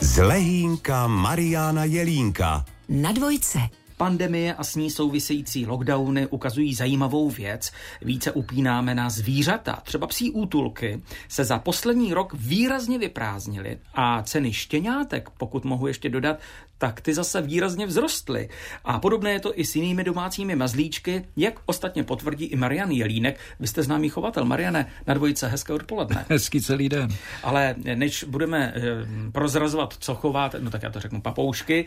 Z Lehínka Mariána Jelínka. Na dvojce. Pandemie a s ní související lockdowny ukazují zajímavou věc. Více upínáme na zvířata. Třeba psí útulky se za poslední rok výrazně vyprázdnily a ceny štěňátek, pokud mohu ještě dodat, tak ty zase výrazně vzrostly. A podobné je to i s jinými domácími mazlíčky, jak ostatně potvrdí i Marian Jelínek. Vy jste známý chovatel. Mariane, na dvojice, hezké odpoledne. Hezký celý den. Ale než budeme eh, prozrazovat, co chováte, no tak já to řeknu papoušky,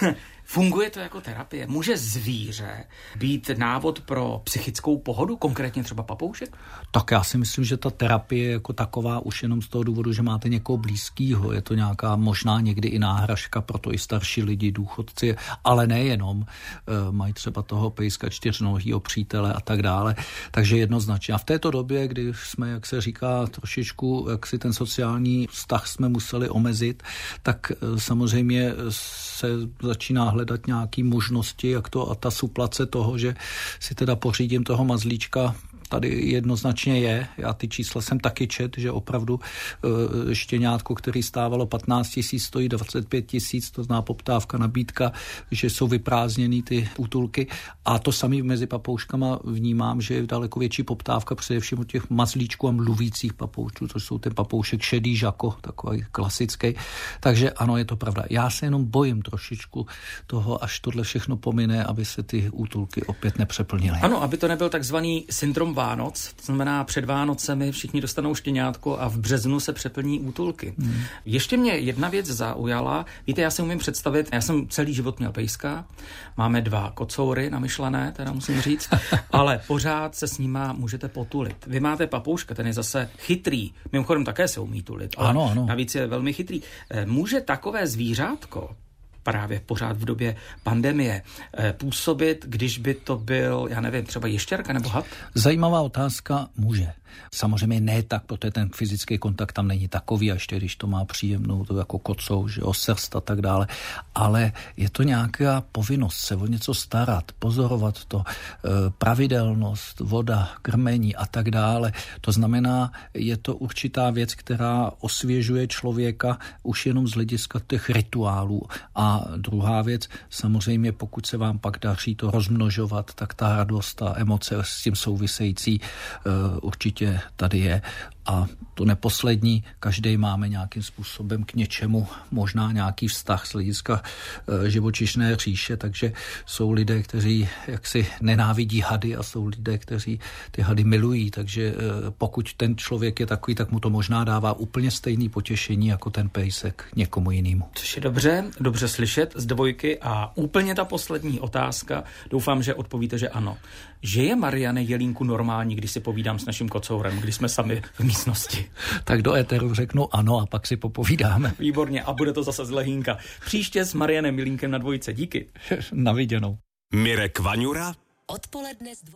Funguje to jako terapie? Může zvíře být návod pro psychickou pohodu, konkrétně třeba papoušek? Tak já si myslím, že ta terapie jako taková už jenom z toho důvodu, že máte někoho blízkého. Je to nějaká možná někdy i náhražka pro to i starší lidi, důchodci, ale nejenom. E, mají třeba toho pejska čtyřnohýho přítele a tak dále. Takže jednoznačně. A v této době, kdy jsme, jak se říká, trošičku, jak si ten sociální vztah jsme museli omezit, tak e, samozřejmě se začíná hledat nějaké možnosti, jak to a ta suplace toho, že si teda pořídím toho mazlíčka tady jednoznačně je. Já ty čísla jsem taky čet, že opravdu e, štěňátko, který stávalo 15 tisíc, stojí 25 tisíc, to zná poptávka, nabídka, že jsou vyprázdněny ty útulky. A to samý mezi papouškama vnímám, že je daleko větší poptávka především od těch mazlíčků a mluvících papoušků, což jsou ten papoušek šedý žako, takový klasický. Takže ano, je to pravda. Já se jenom bojím trošičku toho, až tohle všechno pomine, aby se ty útulky opět nepřeplnily. Ano, aby to nebyl takzvaný syndrom Vánoc, to znamená před Vánocemi všichni dostanou štěňátko a v březnu se přeplní útulky. Hmm. Ještě mě jedna věc zaujala. Víte, já si umím představit, já jsem celý život měl pejska, máme dva kocoury namyšlené, teda musím říct, ale pořád se s nima můžete potulit. Vy máte papouška, ten je zase chytrý, mimochodem také se umí tulit, ale ano, ano. navíc je velmi chytrý. Eh, může takové zvířátko právě pořád v době pandemie eh, působit, když by to byl, já nevím, třeba ještěrka nebo had? Zajímavá otázka může. Samozřejmě ne tak, protože ten fyzický kontakt tam není takový, a ještě když to má příjemnou, to jako kocou, že o srst a tak dále, ale je to nějaká povinnost se o něco starat, pozorovat to, eh, pravidelnost, voda, krmení a tak dále. To znamená, je to určitá věc, která osvěžuje člověka už jenom z hlediska těch rituálů. A druhá věc, samozřejmě pokud se vám pak daří to rozmnožovat, tak ta radost, ta emoce s tím související eh, určitě určitě tady je. A to neposlední, každý máme nějakým způsobem k něčemu, možná nějaký vztah z hlediska e, živočišné říše, takže jsou lidé, kteří jaksi nenávidí hady a jsou lidé, kteří ty hady milují, takže e, pokud ten člověk je takový, tak mu to možná dává úplně stejný potěšení jako ten pejsek někomu jinému. Což je dobře, dobře slyšet z dvojky a úplně ta poslední otázka, doufám, že odpovíte, že ano. Že je Mariane Jelínku normální, když si povídám s naším kocourem, když jsme sami v místnosti? Tak do éteru řeknu ano a pak si popovídáme. Výborně a bude to zase z lehínka. Příště s Marianem Jelínkem na dvojice. Díky. na viděnou. Mirek Vaňura Odpoledne s dvoj...